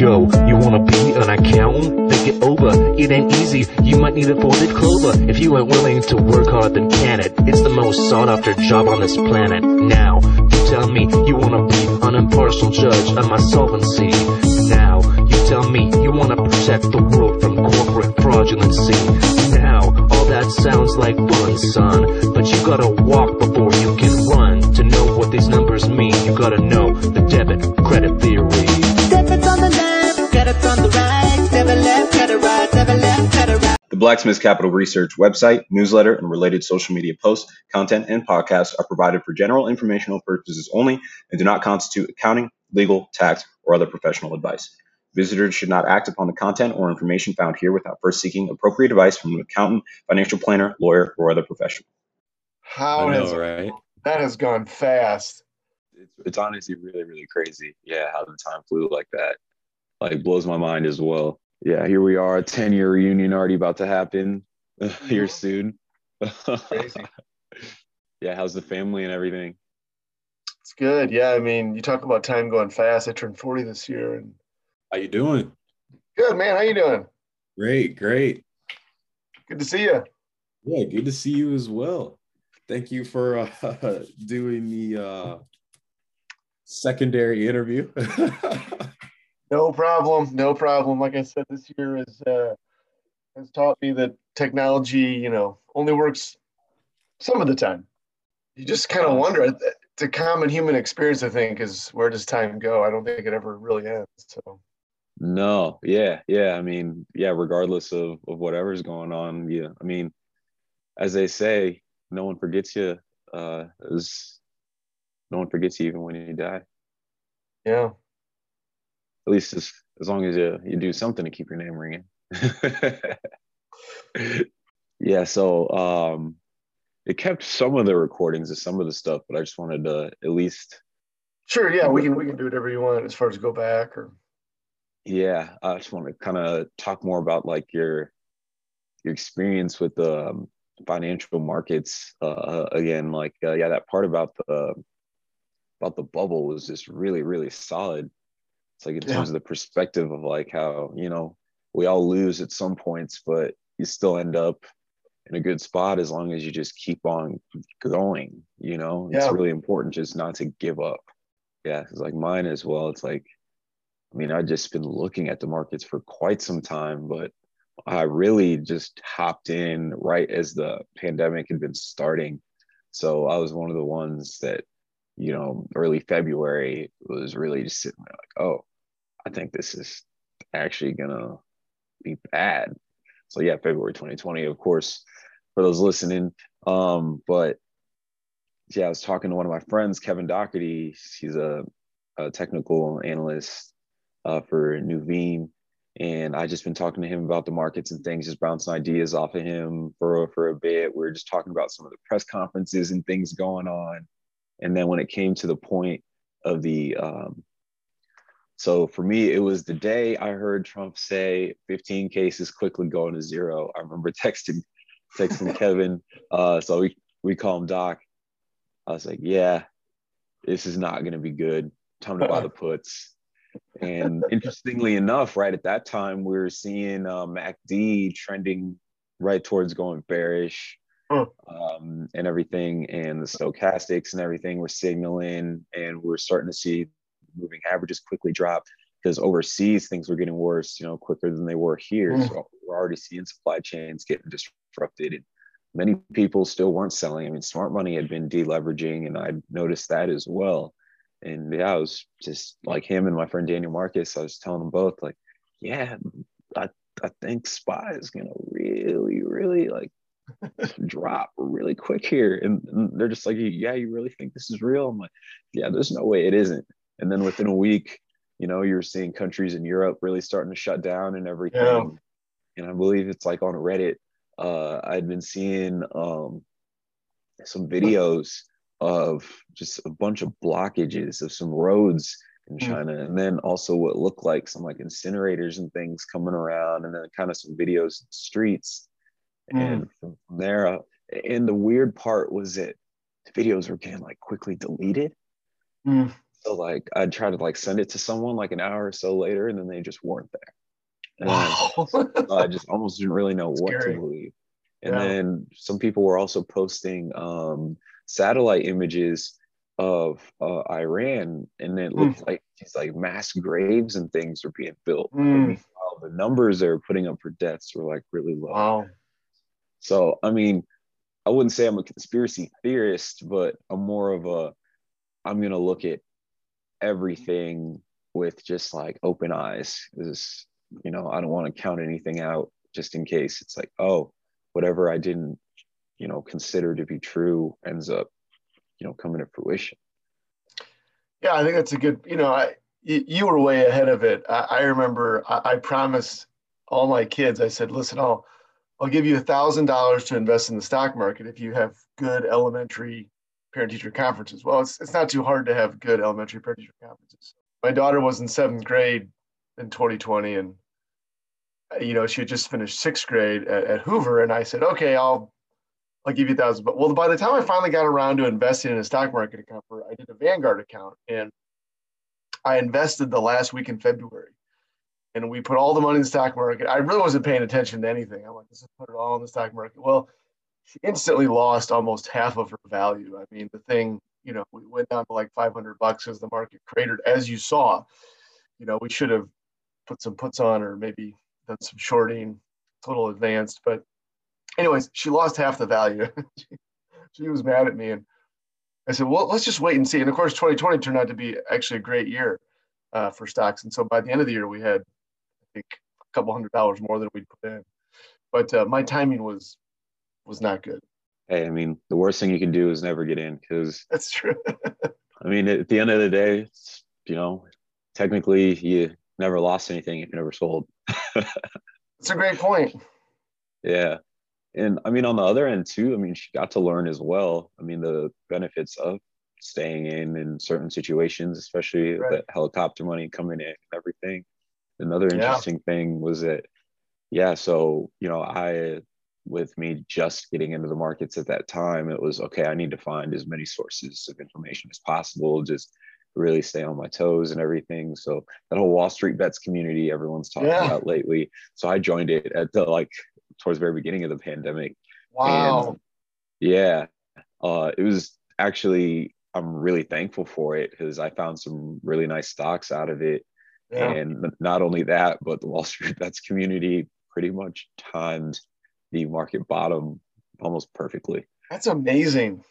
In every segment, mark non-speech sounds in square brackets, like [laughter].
Yo, you wanna be an accountant? Think it over, it ain't easy. You might need a folded clover. If you ain't willing to work hard, then can it? It's the most sought after job on this planet. Now, you tell me you wanna be an impartial judge of my solvency. Now, you tell me you wanna protect the world from corporate fraudulency. Now, all that sounds like fun, son. But you gotta walk before you can run. To know what these numbers mean, you gotta know the debit credit Blacksmiths Capital Research website, newsletter, and related social media posts, content, and podcasts are provided for general informational purposes only and do not constitute accounting, legal, tax, or other professional advice. Visitors should not act upon the content or information found here without first seeking appropriate advice from an accountant, financial planner, lawyer, or other professional. How I has know, right? that has gone fast? It's, it's honestly really, really crazy. Yeah, how the time flew like that. Like blows my mind as well. Yeah, here we are, a 10 year reunion already about to happen [laughs] here soon. Crazy. [laughs] yeah, how's the family and everything? It's good. Yeah, I mean, you talk about time going fast. I turned 40 this year and How you doing? good, man. How you doing? Great, great. Good to see you. Yeah, good to see you as well. Thank you for uh, [laughs] doing the uh, secondary interview. No problem. No problem. Like I said, this year is uh, has taught me that technology, you know, only works some of the time. You just kind of wonder. It's a common human experience, I think, is where does time go? I don't think it ever really ends. So No, yeah, yeah. I mean, yeah, regardless of, of whatever's going on, yeah. I mean, as they say, no one forgets you. Uh, as no one forgets you even when you die. yeah, At least as, as long as you, you do something to keep your name ringing. [laughs] yeah, so um, it kept some of the recordings of some of the stuff, but I just wanted to at least sure. Yeah, we can we can do whatever you want as far as go back or Yeah, I just want to kind of talk more about like your your experience with the um, financial markets. Uh, again, like uh, yeah, that part about the about the bubble was just really really solid. It's like in Yeah. terms of the perspective of like how you know we all lose at some points, but you still end up in a good spot as long as you just keep on going. You know, it's really important just not to give up. Yeah, it's like mine as well. It's like I mean, I've just been looking at the markets for quite some time, but I really just hopped in right as the pandemic had been starting. So I was one of the ones that, you know, early February was really just sitting there like, oh, I think this is actually gonna be bad. So yeah, February 2020, of course, for those listening. Um, but yeah, I was talking to one of my friends, Kevin Doherty. He's a, a technical analyst uh, for Nuveen, and I just been talking to him about the markets and things, just bouncing ideas off of him for for a bit. We were just talking about some of the press conferences and things going on, and then when it came to the point of the, um, so for me, it was the day I heard Trump say 15 cases quickly going to zero. I remember [laughs] texting texting [laughs] Kevin, uh, so we we call him Doc. I was like, yeah, this is not going to be good. Time to buy the [laughs] puts. And interestingly enough, right at that time, we were seeing uh, MACD trending right towards going bearish um, and everything. And the stochastics and everything were signaling. And we're starting to see moving averages quickly drop because overseas things were getting worse, you know, quicker than they were here. Hmm. So we're already seeing supply chains getting disrupted. And many people still weren't selling. I mean, smart money had been deleveraging, and I noticed that as well. And yeah, I was just like him and my friend Daniel Marcus. I was telling them both, like, yeah, I, I think SPY is gonna really, really like [laughs] drop really quick here. And, and they're just like, yeah, you really think this is real? I'm like, yeah, there's no way it isn't. And then within a week, you know, you're seeing countries in Europe really starting to shut down and everything. Yeah. And I believe it's like on Reddit, uh, I'd been seeing um, some videos of just a bunch of blockages of some roads in Hmm. China, and then also what looked like some like incinerators and things coming around, and then kind of some videos in the streets. Hmm. And from there, uh, and the weird part was that the videos were getting like quickly deleted. Mm. So like I'd try to like send it to someone like an hour or so later, and then they just weren't there. And Wow. I just almost didn't really know [laughs] what Scary. to believe. And Yeah. then some people were also posting um, satellite images of uh, Iran, and it Hmm. looked like these like mass graves and things were being built. Mm. the numbers they were putting up for deaths were like really low. wow. So I mean, I wouldn't say I'm a conspiracy theorist, but I'm more of a I'm gonna look at everything with just like open eyes. Is you know, I don't want to count anything out just in case. It's like, oh, whatever I didn't, you know, consider to be true ends up, you know, coming to fruition. Yeah, I think that's a good. You know, I you, were way ahead of it. I, I remember I, I promised all my kids. I said, "Listen, I'll I'll give you a thousand dollars to invest in the stock market if you have good elementary parent teacher conferences." Well, it's it's not too hard to have good elementary parent teacher conferences. My daughter was in seventh grade in 2020, and uh, you know she had just finished sixth grade at, at Hoover, and I said, "Okay, I'll." I'll give you a thousand. But well, by the time I finally got around to investing in a stock market account, for I did a Vanguard account, and I invested the last week in February, and we put all the money in the stock market. I really wasn't paying attention to anything. I'm like, let's just put it all in the stock market. Well, she instantly lost almost half of her value. I mean, the thing, you know, we went down to like 500 bucks as the market cratered, as you saw. You know, we should have put some puts on or maybe done some shorting, a little advanced. But, anyways, she lost half the value. [laughs] she, she was mad at me, and I said, well, let's just wait and see. And of course, 2020 turned out to be actually a great year uh, for stocks. And so by the end of the year, we had, I think, a couple hundred dollars more than we'd put in. But uh, my timing was was not good. Hey, I mean, the worst thing you can do is never get in because [laughs] That's true. [laughs] I mean, at the end of the day, you know, technically you never lost anything if you never sold. [laughs] It's a great point. Yeah. And I mean, on the other end too, I mean, she got to learn as well. I mean, the benefits of staying in in certain situations, especially Right. the helicopter money coming in and everything. Another Yeah. interesting thing was that, yeah, so, you know, I, with me just getting into the markets at that time, it was okay, I need to find as many sources of information as possible, just really stay on my toes and everything. So that whole Wall Street bets community everyone's talking Yeah. about lately. So I joined it at the like towards the very beginning of the pandemic. Wow. And yeah, uh, it was actually, I'm really thankful for it because I found some really nice stocks out of it. yeah. And not only that, but the Wall Street Bets community pretty much timed the market bottom almost perfectly. That's amazing.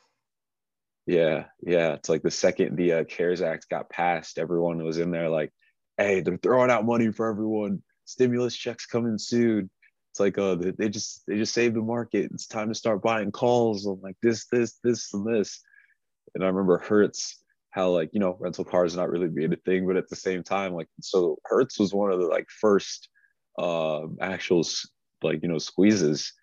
Yeah, yeah. It's like the second the uh, CARES Act got passed, everyone was in there like, "Hey, they're throwing out money for everyone. Stimulus checks coming soon." It's like, uh, they, just they just saved the market. It's time to start buying calls on like this, this, this, and this. And I remember Hertz, how like you know rental cars not really being a thing, but at the same time, like so Hertz was one of the like first uh, actual s- like you know squeezes.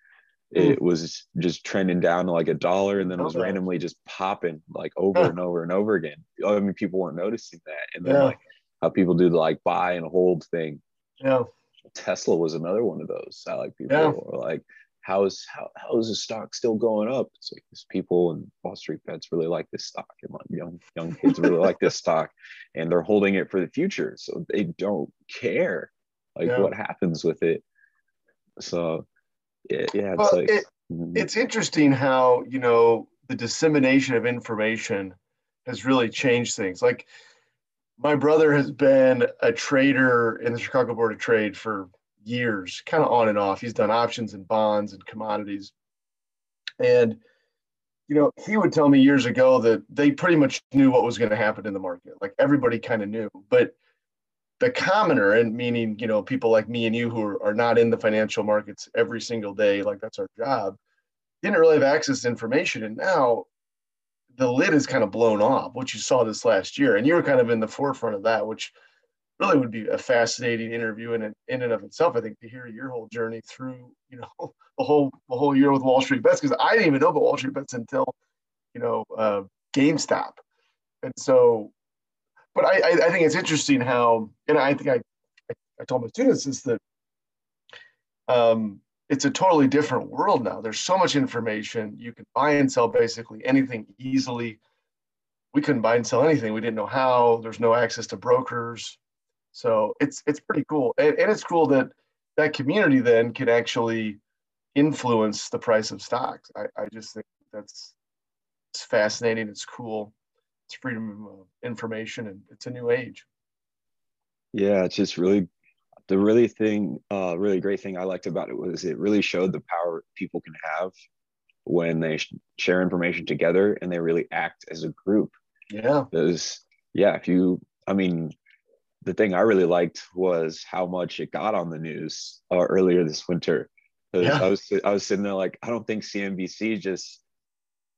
It mm. was just trending down to like a dollar, and then it was uh-huh. randomly just popping like over and over and over again. I mean, people weren't noticing that, and then Yeah. like how people do the like buy and hold thing. Yeah. Tesla was another one of those. I like people Yeah. were like, how is how, how is the stock still going up? It's like these people and Wall Street bets really like this stock, and like young young kids really like this stock, and they're holding it for the future, so they don't care like what happens with it. So yeah, yeah, it's Well, like it- mhm. It's interesting how, you know, the dissemination of information has really changed things. Like my brother has been a trader in the Chicago Board of Trade for years, kind of on and off. He's done options and bonds and commodities. And, you know, he would tell me years ago that they pretty much knew what was going to happen in the market. Like everybody kind of knew. But the commoner, and meaning, you know, people like me and you who are, are not in the financial markets every single day, like that's our job, didn't really have access to information. And now the lid is kind of blown off, which you saw this last year. And you were kind of in the forefront of that, which really would be a fascinating interview in, in and of itself. I think to hear your whole journey through, you know, [laughs] the whole the whole year with Wall Street bets, because I didn't even know about Wall Street bets until, you know, uh, GameStop. And so, but I, I, I think it's interesting how, and I think I, I, I told my students is that um, it's a totally different world now. There's so much information. You can buy and sell basically anything easily. we couldn't buy and sell anything. We didn't know how. There's no access to brokers. So it's it's pretty cool, and, and it's cool that that community then can actually influence the price of stocks. I, I just think that's it's fascinating. It's cool. It's freedom of information, and it's a new age. Yeah, it's just really the really thing, uh, really great thing I liked about it was it really showed the power people can have when they share information together and they really act as a group. Yeah. Because yeah, if you, I mean, the thing I really liked was how much it got on the news uh, earlier this winter. Yeah. I was I was sitting there like I don't think CNBC just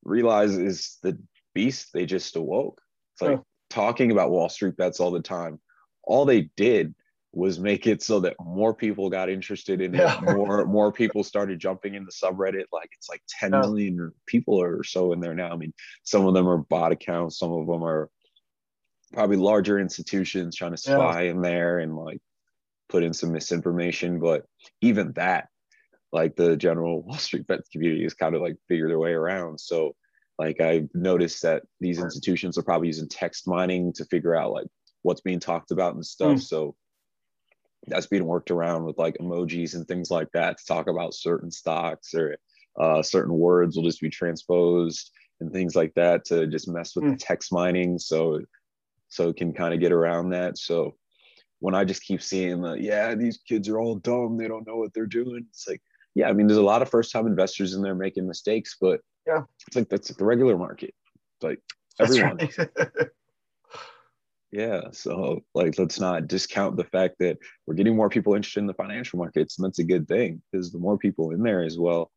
realizes the beast they just awoke. It's like Yeah. talking about Wall Street bets all the time. All they did was make it so that more people got interested in Yeah. it. [laughs] More more people started jumping in the subreddit. Like it's like 10 Yeah. million people or so in there now. I mean, some of them are bot accounts, some of them are probably larger institutions trying to Yeah. spy in there and like put in some misinformation. But even that, like the general [laughs] Wall Street bets community has kind of like figured their way around. So like I've noticed that these institutions are probably using text mining to figure out like what's being talked about and stuff. Mm. So that's being worked around with like emojis and things like that to talk about certain stocks or uh, certain words will just be transposed and things like that to just mess with the text mining. So so it can kind of get around that. So when I just keep seeing the yeah, these kids are all dumb, they don't know what they're doing. It's like, yeah, I mean, there's a lot of first time investors in there making mistakes, but Yeah. it's like that's the regular market. Like That's everyone. right. [laughs] Yeah. So like let's not discount the fact that we're getting more people interested in the financial markets. And that's a good thing because the more people in there as well,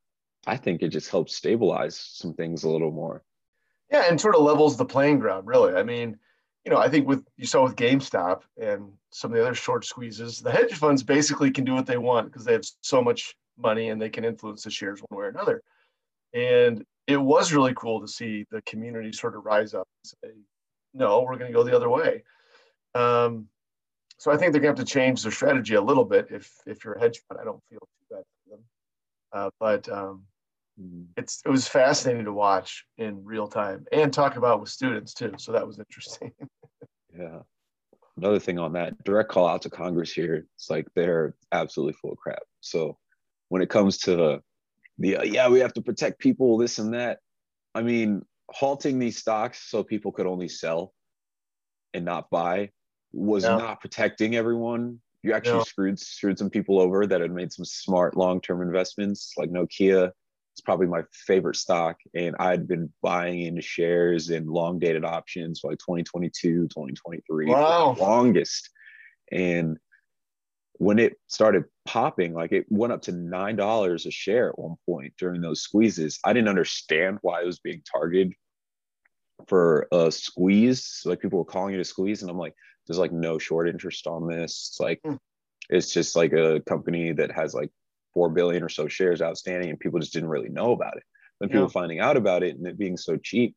I think it just helps stabilize some things a little more. yeah, and sort of levels the playing ground, really. I mean, you know, I think with you saw with GameStop and some of the other short squeezes, the hedge funds basically can do what they want because they have so much money and they can influence the shares one way or another. And it was really cool to see the community sort of rise up and say, no, we're going to go the other way. Um, so I think they're going to have to change their strategy a little bit. If if you're a hedge fund, I don't feel too bad for them. Uh, but um, it's it was fascinating to watch in real time and talk about with students too. So that was interesting. [laughs] Yeah. Another thing on that direct call out to Congress here. It's like they're absolutely full of crap. So when it comes to the uh, yeah, we have to protect people, this and that. I mean, halting these stocks so people could only sell and not buy was Yeah. not protecting everyone. You actually No. screwed screwed some people over that had made some smart long term investments, like Nokia. It's probably my favorite stock, and I'd been buying into shares and long dated options for like 2022, 2023, for the Wow. longest. And when it started popping, like it went up to nine dollars a share at one point during those squeezes. I didn't understand why it was being targeted for a squeeze. Like people were calling it a squeeze, and I'm like, there's like no short interest on this. It's like Hmm. it's just like a company that has like four billion or so shares outstanding, and people just didn't really know about it. Then people Yeah. finding out about it and it being so cheap,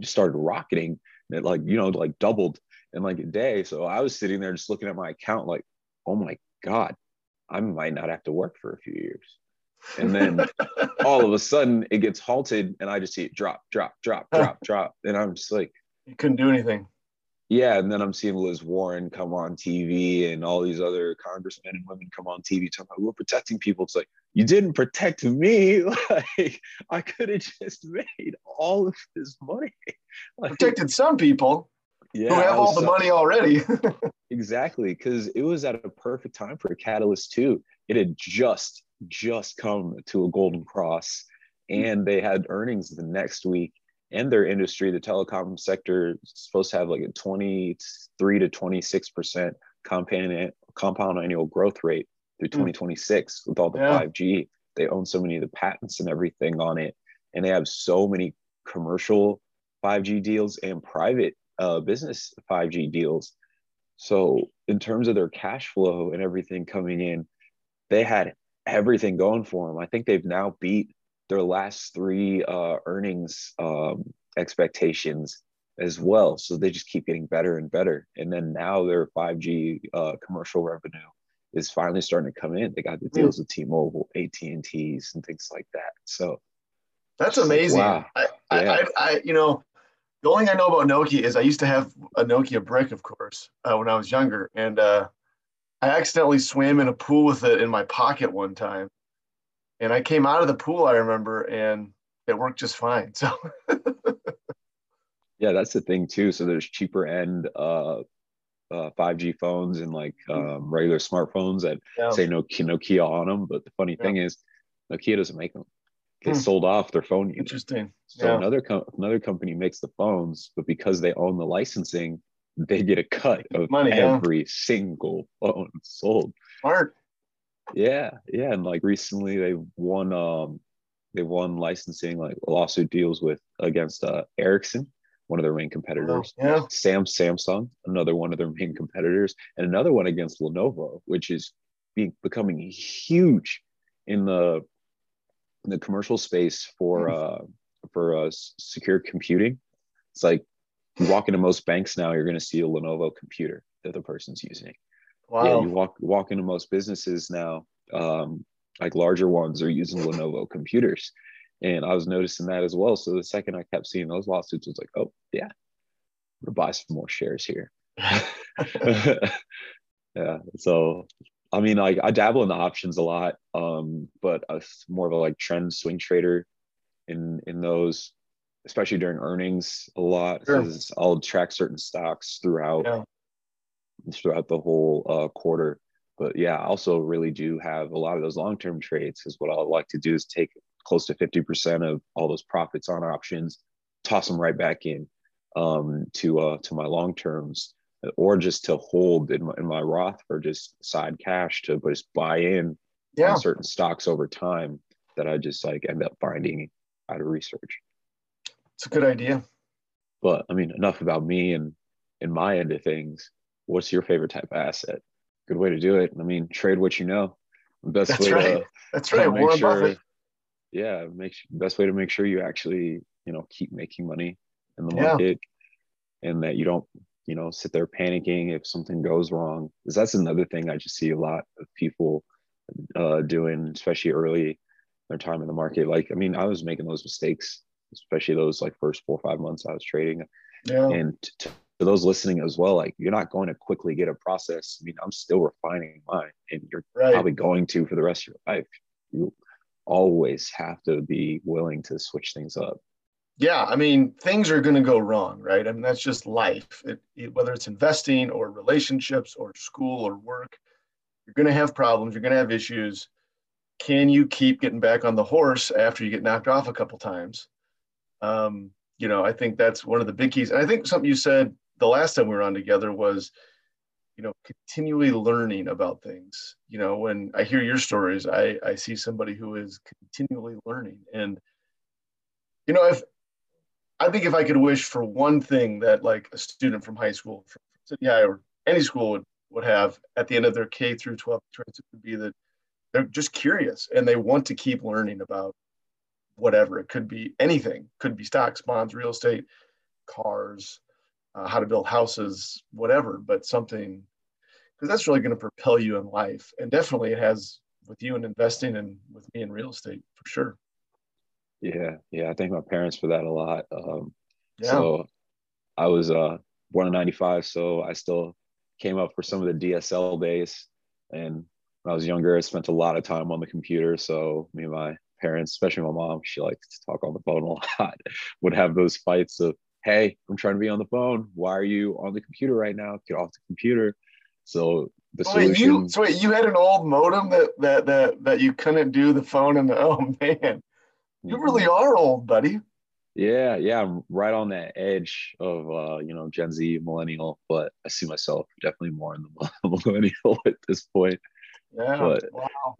just started rocketing. And it like you know like doubled in like a day. So I was sitting there just looking at my account, like, oh my god, I might not have to work for a few years. And then [laughs] all of a sudden it gets halted, and I just see it drop, drop, drop, drop, drop, and I'm just like. you couldn't do anything. Yeah, and then I'm seeing Liz Warren come on TV and all these other congressmen and women come on TV talking about we're protecting people. It's like you didn't protect me. [laughs] Like I could have just [laughs] made all of this money. Like, Protected some people yeah, who have all the so- money already. [laughs] Exactly, because it was at a perfect time for a catalyst too. It had just just come to a golden cross, and they had earnings the next week. And their industry, the telecom sector, is supposed to have like a twenty-three to twenty-six percent compound compound annual growth rate through Hmm. 2026 with all the Yeah. 5G. They own so many of the patents and everything on it, and they have so many commercial 5G deals and private uh, business 5G deals. So, in terms of their cash flow and everything coming in, they had everything going for them. I think they've now beat their last three uh, earnings um, expectations as well. So they just keep getting better and better. And then now their 5G uh, commercial revenue is finally starting to come in. They got the deals with T-Mobile, AT&T's, and things like that. So That's Just like, amazing. wow. I, I, Yeah. I, I, you know, The only thing I know about Nokia is I used to have a Nokia brick, of course, uh, when I was younger, and uh, I accidentally swam in a pool with it in my pocket one time, and I came out of the pool. I remember, and it worked just fine. [laughs] So Yeah, that's the thing too. So there's cheaper end uh, uh, 5G phones and like um, regular smartphones that yeah. say Nokia, Nokia on them. But the funny Yeah. thing is, Nokia doesn't make them. They Hmm. sold off their phone unit. interesting. So Yeah. another com- another company makes the phones, but because they own the licensing, they get a cut of Money, yeah. every single phone [laughs] sold. Smart. Yeah, yeah, and like recently they won um they won licensing like lawsuit deals with against uh Ericsson, one of their main competitors. Yeah. Sam Samsung, another one of their main competitors, and another one against Lenovo, which is being becoming huge in the the commercial space for uh for uh secure computing. It's like you walk into most banks now, you're going to see a Lenovo computer that the person's using. Wow. Yeah, you walk walk into most businesses now, um, like larger ones are using Lenovo computers, and I was noticing that as well. So the second I kept seeing those lawsuits, I was like, oh yeah, I'm gonna buy some more shares here. [laughs] [laughs] yeah, so I mean, like I dabble in the options a lot, um, but I'm more of a like trend swing trader in in those, especially during earnings a lot. Sure. 'cause I'll track certain stocks throughout Yeah. throughout the whole uh, quarter. But yeah, I also really do have a lot of those long term trades. Because what I like to do is take close to 50% of all those profits on options, toss them right back in um, to uh, to my long terms, or just to hold in my, in my Roth for just side cash to just buy in Yeah. certain stocks over time that I just like end up finding out of research. It's a good idea. But I mean, enough about me and in my end of things. What's your favorite type of asset? Good way to do it. I mean, trade what you know. Best That's way right. to That's right. make Warren sure, Buffett. yeah, make best way to make sure you actually, you know, keep making money in the Yeah. market, and that you don't, you know, sit there panicking if something goes wrong. Because that's another thing I just see a lot of people uh, doing, especially early in their time in the market. Like, I mean, I was making those mistakes, especially those like first four or five months I was trading Yeah. and to, to those listening as well like you're not going to quickly get a process i mean i'm still refining mine and you're Right. probably going to for the rest of your life you always have to be willing to switch things up Yeah, I mean, things are going to go wrong, right? I mean, that's just life. It, it- whether it's investing or relationships or school or work, you're going to have problems. You're going to have issues. Can you keep getting back on the horse after you get knocked off a couple times? Um, you know, I think that's one of the big keys. And I think something you said the last time we were on together was, you know, continually learning about things. You know, when I hear your stories, I, I see somebody who is continually learning. And, you know, if I think if I could wish for one thing that like a student from high school, from City High or any school would, would have at the end of their K through 12 experience, it would be that they're just curious and they want to keep learning about whatever. It could be anything, could be stocks, bonds, real estate, cars, uh, how to build houses, whatever, but something, because that's really going to propel you in life. And definitely it has with you in investing and with me in real estate for sure. Yeah yeah i thank my parents for that a lot um, Yeah. so i was uh, born in 95 so i still came up for some of the dsl days and when i was younger i spent a lot of time on the computer so me and my parents especially my mom she likes to talk on the phone a [laughs] lot would have those fights of hey i'm trying to be on the phone. Why are you on the computer right now? Get off the computer. So the So wait, solution you so wait, you had an old modem that that that that you couldn't do the phone and the [laughs] oh man, you really are old, buddy. Yeah, yeah, I'm right on that edge of uh, you know, Gen Z, millennial, but I see myself definitely more in the [laughs] millennial at this point. Yeah. But- wow.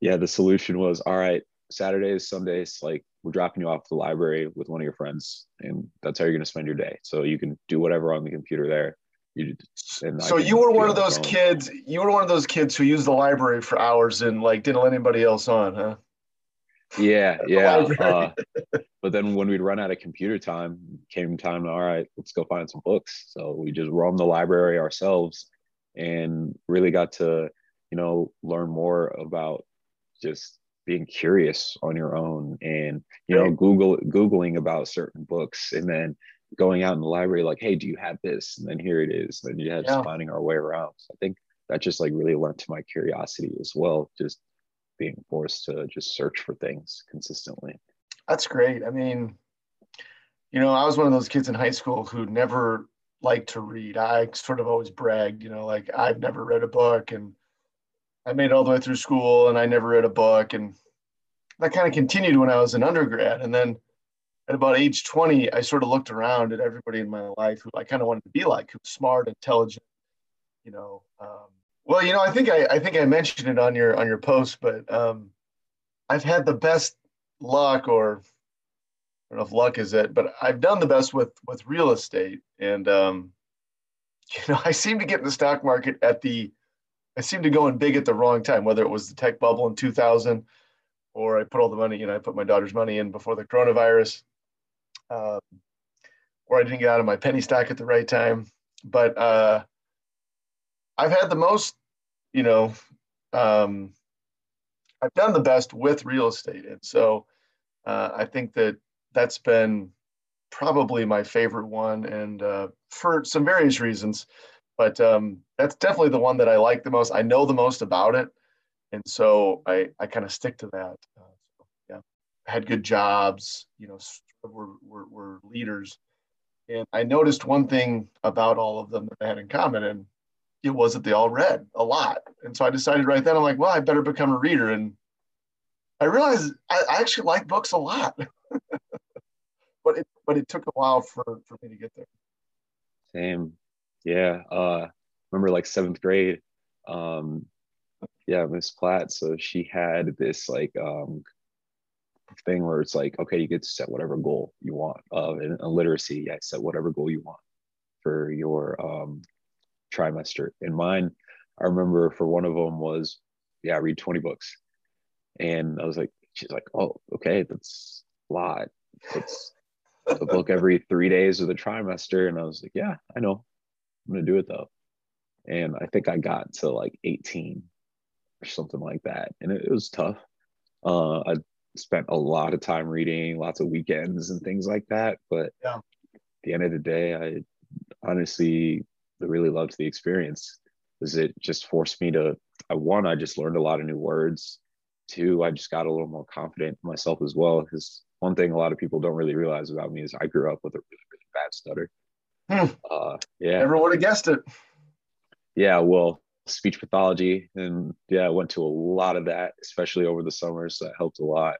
Yeah, the solution was all right, Saturdays, Sundays, like we're dropping you off at the library with one of your friends, and that's how you're gonna spend your day. So you can do whatever on the computer there. You and So you were one of those phone. kids. You were one of those kids who used the library for hours and like didn't let anybody else on, huh? Yeah, [laughs] yeah. Uh, but then when we'd run out of computer time, came time to all right, let's go find some books. So we just roamed the library ourselves and really got to, you know, learn more about just being curious on your own and you know Right. google googling about certain books and then going out in the library, like, hey, do you have this? And then here it is. And then you have Yeah. finding our way around. So I think that just like really lent to my curiosity as well, just being forced to just search for things consistently. That's great. I mean, you know, I was one of those kids in high school who never liked to read. I sort of always bragged, you know, like I've never read a book and I made it all the way through school and I never read a book. And that kind of continued when I was an undergrad. And then at about age 20, I sort of looked around at everybody in my life who I kind of wanted to be like, who was smart, intelligent, you know. Um, well, you know, I think I, I think I mentioned it on your on your post, but um, I've had the best luck or I don't know if luck is it, but I've done the best with with real estate, and um, [laughs] you know, I seem to get in the stock market at the, I seem to go in big at the wrong time. Whether it was the tech bubble in 2000, or I put all the money, you know, I put my daughter's money in before the coronavirus, um, or I didn't get out of my penny stock at the right time. But uh, I've had the most, you know, um, I've done the best with real estate, and so uh, I think that that's been probably my favorite one, and uh, for some various reasons. But um, that's definitely the one that I like the most. I know the most about it, and so I I kind of stick to that. Uh, so, yeah, I had good jobs, you know, were, were were leaders, and I noticed one thing about all of them that they had in common, and it was that they all read a lot. And so I decided right then, I'm like, well, I better become a reader. And I realized I, I actually like books a lot, [laughs] but it but it took a while for for me to get there. Same. Yeah. Uh remember like seventh grade. Um yeah, Miss Platt. So she had this like um thing where it's like, okay, you get to set whatever goal you want. Uh in, in literacy, yeah, set whatever goal you want for your um trimester. And mine, I remember for one of them was, yeah, read 20 books. And I was like, she's like, oh, okay, that's a lot. It's a book every three days of the trimester. And I was like, yeah, I know. I'm going to do it though. And I think I got to like 18 or something like that. And it, it was tough. Uh, I spent a lot of time reading, lots of weekends and things like that. But Yeah. at the end of the day, I honestly really loved the experience because it just forced me to, I, one, I just learned a lot of new words. Two, I just got a little more confident in myself as well. Because one thing a lot of people don't really realize about me is I grew up with a really, really bad stutter. Hmm. Uh, yeah. Never would have guessed it. Yeah. Well, speech pathology. And yeah, I went to a lot of that, especially over the summers. So that helped a lot.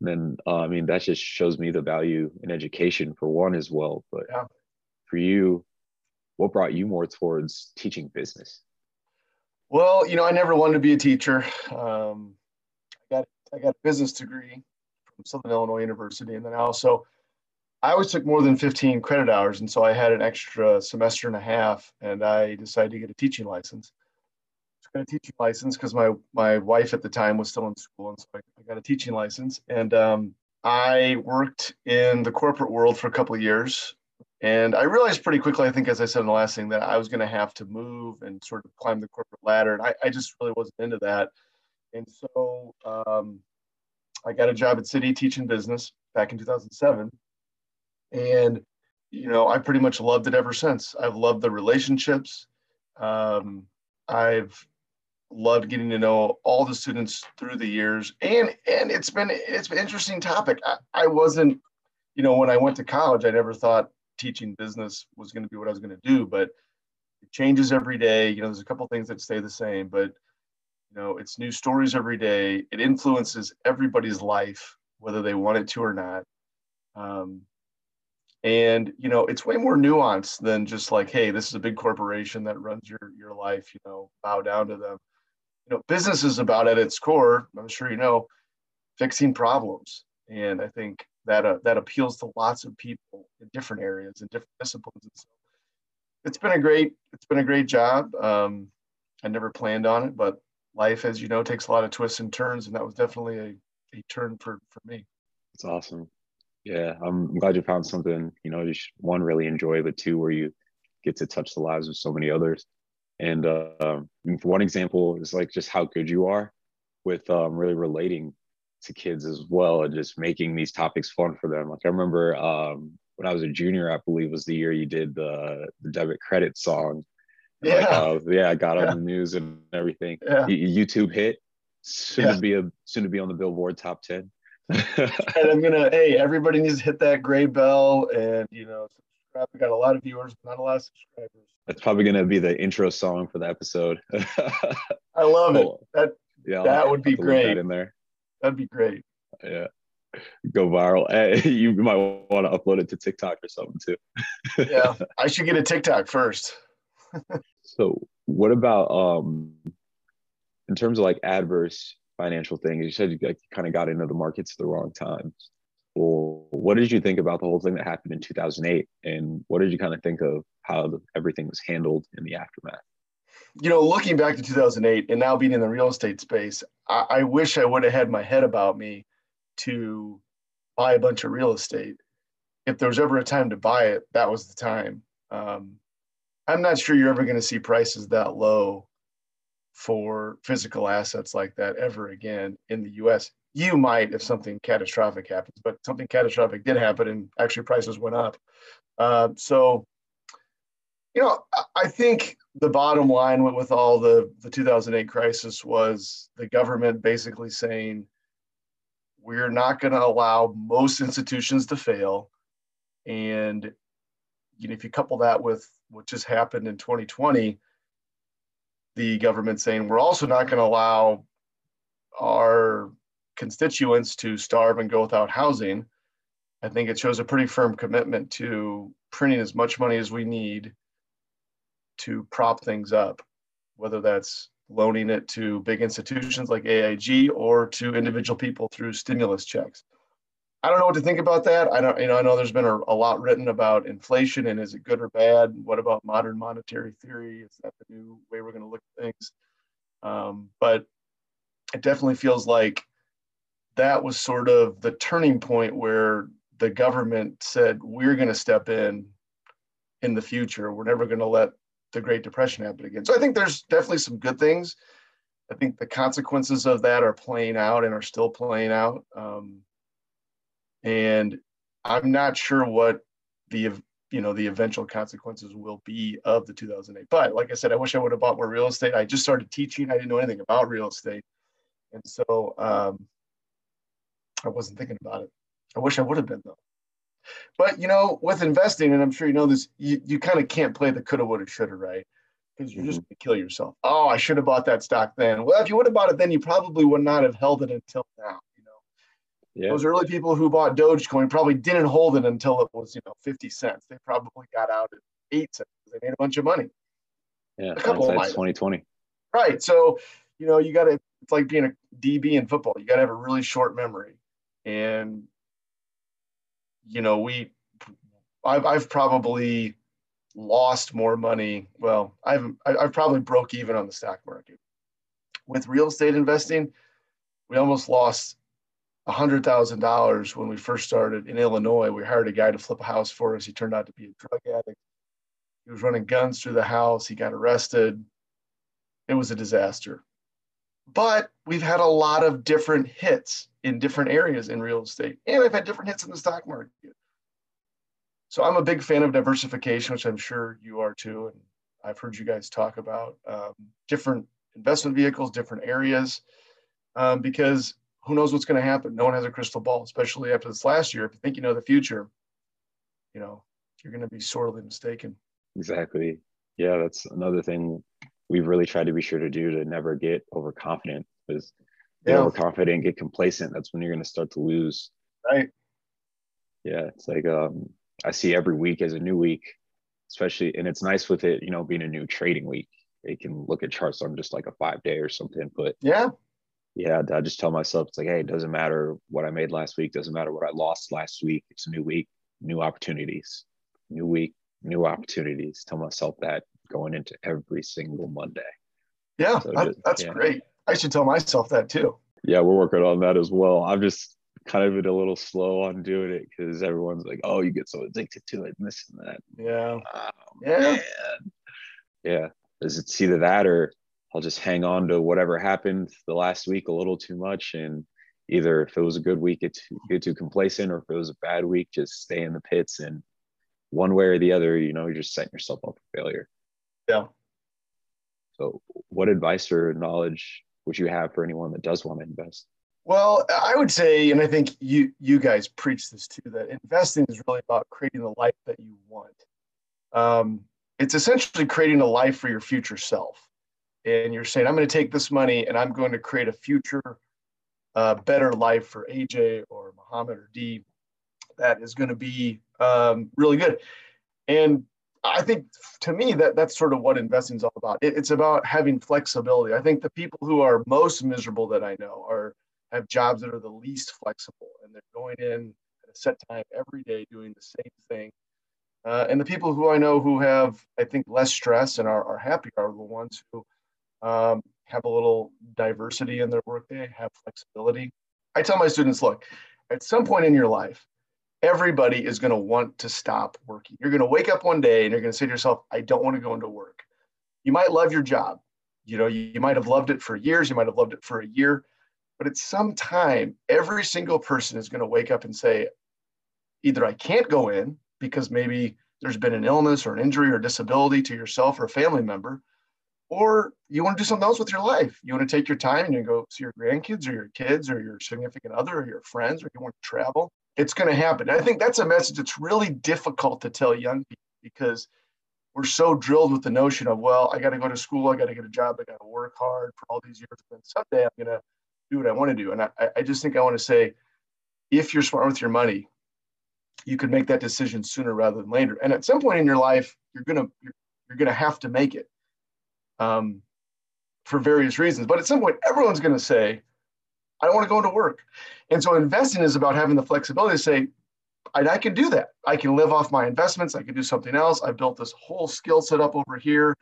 And then, uh, I mean, that just shows me the value in education for one as well. But Yeah. for you, what brought you more towards teaching business? Well, you know, I never wanted to be a teacher. Um, I got I got a business degree from Southern Illinois University, and then I also I always took more than 15 credit hours, and so I had an extra semester and a half, and I decided to get a teaching license. I got a teaching license because my my wife at the time was still in school, and so I, I got a teaching license, and um, I worked in the corporate world for a couple of years. And I realized pretty quickly, I think, as I said in the last thing, that I was going to have to move and sort of climb the corporate ladder. And I, I just really wasn't into that. And so um, I got a job at City teaching business back in 2007. And, you know, I pretty much loved it ever since. I've loved the relationships. Um, I've loved getting to know all the students through the years. And and it's been it's been an interesting topic. I, I wasn't, you know, when I went to college, I never thought teaching business was going to be what I was going to do, but it changes every day. You know, there's a couple things that stay the same, but you know, it's new stories every day. It influences everybody's life, whether they want it to or not. Um, and you know, it's way more nuanced than just like, hey, this is a big corporation that runs your your life. You know, bow down to them. You know, business is about at its core. I'm sure you know, fixing problems, and I think that uh, that appeals to lots of people in different areas and different disciplines. So it's been a great it's been a great job. Um, I never planned on it, but life, as you know, takes a lot of twists and turns, and that was definitely a, a turn for for me. It's awesome. Yeah, I'm, I'm glad you found something, you know, just one really enjoy, but two where you get to touch the lives of so many others. And uh, um, one example is like just how good you are with um, really relating to kids as well and just making these topics fun for them. Like I remember um, when I was a junior, I believe was the year you did the, the debit credit song. And, Yeah. like, uh, yeah, I got Yeah. on the news and everything. Yeah. YouTube hit. Soon Yeah. to be a soon to be on the Billboard top ten. [laughs] And I'm gonna, hey, everybody needs to hit that gray bell and you know, subscribe. We got a lot of viewers, but not a lot of subscribers. That's probably gonna be the intro song for the episode. [laughs] I love it. That yeah, That I'll would be have to link that great. in there. That'd be great. Yeah, go viral. [laughs] Hey, you might want to upload it to TikTok or something too. [laughs] Yeah, I should get a TikTok first. So, what about um, in terms of like adverse financial things? You said you like, kind of got into the markets at the wrong time. Well, what did you think about the whole thing that happened in 2008, and what did you kind of think of how the, everything was handled in the aftermath? You know, looking back to 2008 and now being in the real estate space, I, I wish I would have had my head about me to buy a bunch of real estate. If there was ever a time to buy it, that was the time. Um, I'm not sure you're ever going to see prices that low for physical assets like that ever again in the US. You might if something catastrophic happens, but something catastrophic did happen and actually prices went up. Uh, so, you know, I- think the bottom line with, with all the, the 2008 crisis was the government basically saying, we're not going to allow most institutions to fail. And you know, if you couple that with what just happened in 2020, the government saying we're also not going to allow our constituents to starve and go without housing. I think it shows a pretty firm commitment to printing as much money as we need to prop things up, whether that's loaning it to big institutions like AIG or to individual people through stimulus checks. I don't know what to think about that. I don't, you know, I know there's been a, a lot written about inflation and is it good or bad? What about modern monetary theory? Is that the new way we're going to look at things? Um, but it definitely feels like that was sort of the turning point where the government said, we're going to step in in the future. We're never going to let the Great Depression happen again. So I think there's definitely some good things. I think the consequences of that are playing out and are still playing out. Um, and I'm not sure what the you know the eventual consequences will be of the 2008. But like I said, I wish I would have bought more real estate. I just started teaching. I didn't know anything about real estate, and so um, I wasn't thinking about it. I wish I would have been though. But you know, with investing, and I'm sure you know this, you, you kind of can't play the coulda, woulda, shoulda, right? Because you're just mm-hmm. gonna kill yourself. Oh, I should have bought that stock then. Well, if you would have bought it then, you probably would not have held it until now. You know, Yeah, those early people who bought Dogecoin probably didn't hold it until it was, you know, 50 cents. They probably got out at eight cents. They made a bunch of money. yeah. a couple of Hindsight's 2020. Right. So, you know, you got to, it's like being a DB in football. You got to have a really short memory. And, you know, we, I've, I've probably lost more money. Well, I've, I've probably broke even on the stock market. With real estate investing, we almost lost $100,000 when we first started in Illinois. We hired a guy to flip a house for us. He turned out to be a drug addict. He was running guns through the house. He got arrested. It was a disaster. But we've had a lot of different hits in different areas in real estate, and I've had different hits in the stock market. So I'm a big fan of diversification, which I'm sure you are too. And I've heard you guys talk about um, different investment vehicles, different areas, um, because who knows what's going to happen? No one has a crystal ball, especially after this last year. If you think you know the future, you know, you're going to be sorely mistaken. Exactly. Yeah, that's another thing we've really tried to be sure to do to never get overconfident because get Yeah. overconfident, get complacent. That's when you're going to start to lose. Right. Yeah, it's like um, I see every week as a new week, especially, and it's nice with it, you know, being a new trading week. They can look at charts on just like a five day or something. But Yeah. yeah, I just tell myself it's like, hey, it doesn't matter what I made last week, doesn't matter what I lost last week. It's a new week, new opportunities, new week, new opportunities. Tell myself that going into every single Monday. Yeah. So just- that's yeah. great. I should tell myself that too. Yeah, we're working on that as well. I'm just kind of been a little slow on doing it because everyone's like, oh, you get so addicted to it and this and that. Yeah. Oh, Yeah. man. Yeah. Is it's either that or I'll just hang on to whatever happened the last week a little too much and either if it was a good week, get too, get too complacent, or if it was a bad week, just stay in the pits. And one way or the other, you know, you're just setting yourself up for failure. Yeah. So, what advice or knowledge would you have for anyone that does want to invest? Well, I would say, and I think you you guys preach this too, that investing is really about creating the life that you want. Um, it's essentially creating a life for your future self. And you're saying, I'm going to take this money and I'm going to create a future, uh, better life for AJ or Muhammad or D that is going to be um, really good. And I think to me that that's sort of what investing is all about. It, it's about having flexibility. I think the people who are most miserable that I know are have jobs that are the least flexible, and they're going in at a set time every day doing the same thing. Uh, and the people who I know who have, I think, less stress and are, are happy are the ones who um, have a little diversity in their workday, have flexibility. I tell my students, look, at some point in your life, everybody is going to want to stop working. You're going to wake up one day and you're going to say to yourself, I don't want to go into work. You might love your job. You know, you, you might have loved it for years. You might have loved it for a year. But at some time, every single person is going to wake up and say, either I can't go in because maybe there's been an illness or an injury or disability to yourself or a family member, or you want to do something else with your life. You want to take your time and you go see your grandkids or your kids or your significant other or your friends, or you want to travel it's going to happen. I think that's a message that's really difficult to tell young people because we're so drilled with the notion of, well, I got to go to school, I got to get a job, I got to work hard for all these years, and then someday I'm going to do what I want to do. And I, I just think I want to say, if you're smart with your money, you can make that decision sooner rather than later. And at some point in your life, you're gonna you're, you're gonna have to make it um, for various reasons. But at some point, everyone's gonna say, I don't want to go into work. And so investing is about having the flexibility to say, I, I, can do that. I can live off my investments. I can do something else. I built this whole skill set up over here.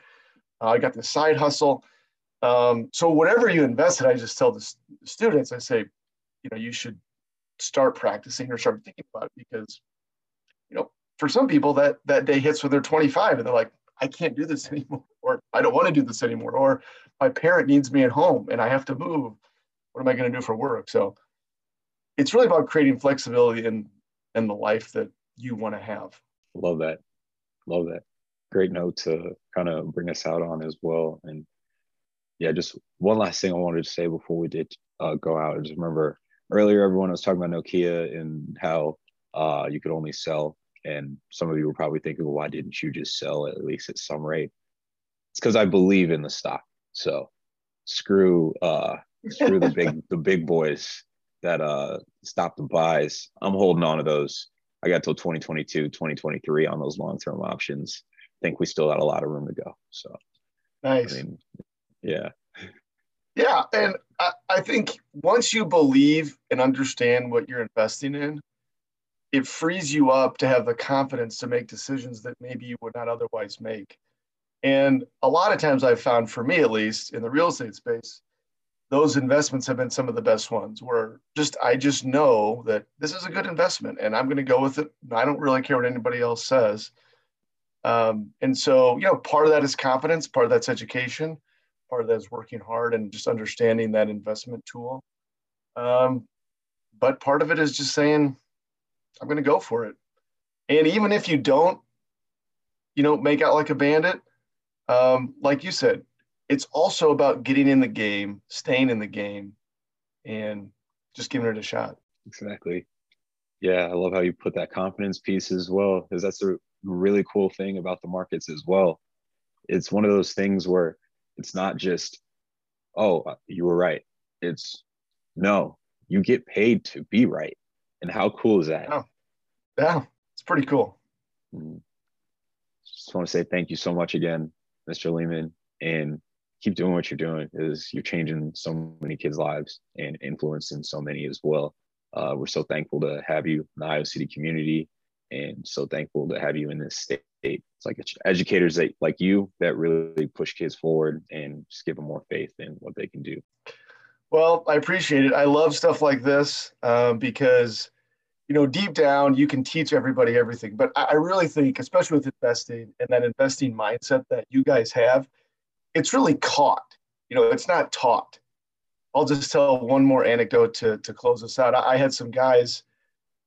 Uh, I got this side hustle. Um, so whatever you invest in, I just tell the students, I say, you know, you should start practicing or start thinking about it because, you know, for some people that that day hits when they're 25 and they're like, I can't do this [laughs] anymore, or I don't want to do this anymore, or my parent needs me at home and I have to move what am I going to do for work? So it's really about creating flexibility in in the life that you want to have. Love that. Love that. Great note to kind of bring us out on as well. And yeah, just one last thing I wanted to say before we did uh, go out. I just remember earlier everyone was talking about Nokia and how uh, you could only sell. And some of you were probably thinking, well, why didn't you just sell at least at some rate? It's because I believe in the stock. So screw uh, through the big the big boys that uh stop the buys. I'm holding on to those. I got till 2022, 2023 on those long-term options. I think we still got a lot of room to go. So nice. I mean, yeah. Yeah. And I, I think once you believe and understand what you're investing in, it frees you up to have the confidence to make decisions that maybe you would not otherwise make. And a lot of times I've found for me at least in the real estate space, those investments have been some of the best ones where just I just know that this is a good investment and I'm going to go with it. I don't really care what anybody else says. Um, and so, you know, part of that is confidence, part of that's education, part of that is working hard and just understanding that investment tool. Um, but part of it is just saying, I'm going to go for it. And even if you don't, you know, make out like a bandit, um, like you said, it's also about getting in the game, staying in the game, and just giving it a shot. Exactly. Yeah, I love how you put that confidence piece as well, because that's a really cool thing about the markets as well. It's one of those things where it's not just, oh, uh, you were right. It's no, you get paid to be right. And how cool is that? Yeah, yeah it's pretty cool. Mm-hmm. Just want to say thank you so much again, Mr. Lehman. And keep doing what you're doing is you're changing so many kids' lives and influencing so many as well. Uh, we're so thankful to have you in the Iowa City community and so thankful to have you in this state. It's like educators that like you that really push kids forward and just give them more faith in what they can do. Well, I appreciate it. I love stuff like this um, because, you know, deep down you can teach everybody everything. But I really think, especially with investing and that investing mindset that you guys have, it's really caught. You know, it's not taught. I'll just tell one more anecdote to, to close this out. I, I had some guys,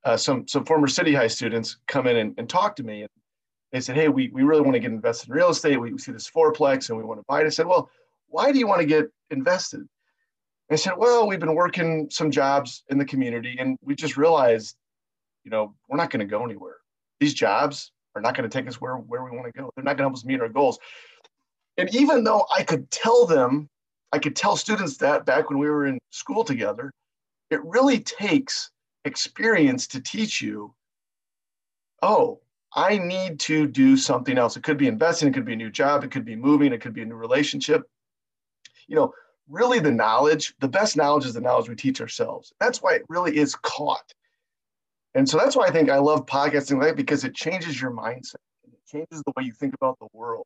uh, some some former City High students come in and, and talk to me. And they said, hey, we, we really want to get invested in real estate. We see this fourplex and we want to buy it. I said, well, why do you want to get invested? And I said, well, we've been working some jobs in the community and we just realized, you know, we're not going to go anywhere. These jobs are not going to take us where, where we want to go. They're not going to help us meet our goals. And even though I could tell them, I could tell students that back when we were in school together, it really takes experience to teach you, oh, I need to do something else. It could be investing, it could be a new job, it could be moving, it could be a new relationship. You know, really the knowledge, the best knowledge is the knowledge we teach ourselves. That's why it really is caught. And so that's why I think I love podcasting like because it changes your mindset. It changes the way you think about the world.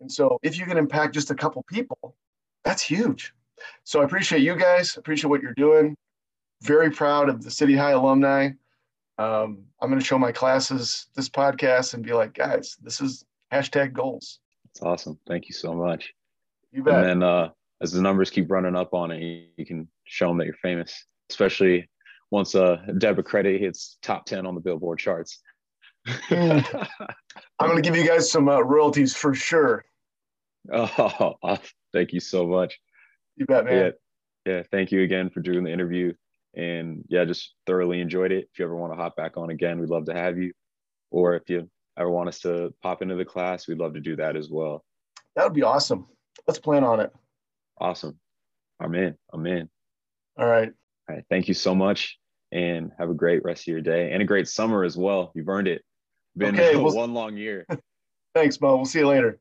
And so if you can impact just a couple people, that's huge. So I appreciate you guys, appreciate what you're doing. Very proud of the City High alumni um, I'm going to show my classes this podcast and be like, guys, this is hashtag goals. That's awesome. Thank you so much. You bet. And then uh, as the numbers keep running up on it, you, you can show them that you're famous, especially once uh, debit credit hits top 10 on the Billboard charts. I'm going to give you guys some uh, royalties for sure. [laughs] Oh, thank you so much. You bet, man. Yeah, yeah. Thank you again for doing the interview. And yeah, just thoroughly enjoyed it. If you ever want to hop back on again, we'd love to have you. Or if you ever want us to pop into the class, we'd love to do that as well. That would be awesome. Let's plan on it. Awesome. I'm in. I'm in. All right. All right. Thank you so much. And have a great rest of your day and a great summer as well. You've earned it. Been okay, [laughs] well, one long year. [laughs] Thanks, Mo. We'll see you later.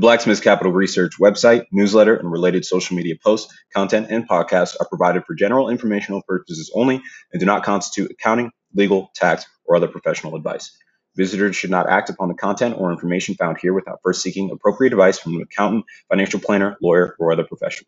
Blacksmith Capital Research website, newsletter, and related social media posts, content, and podcasts are provided for general informational purposes only and do not constitute accounting, legal, tax, or other professional advice. Visitors should not act upon the content or information found here without first seeking appropriate advice from an accountant, financial planner, lawyer, or other professional.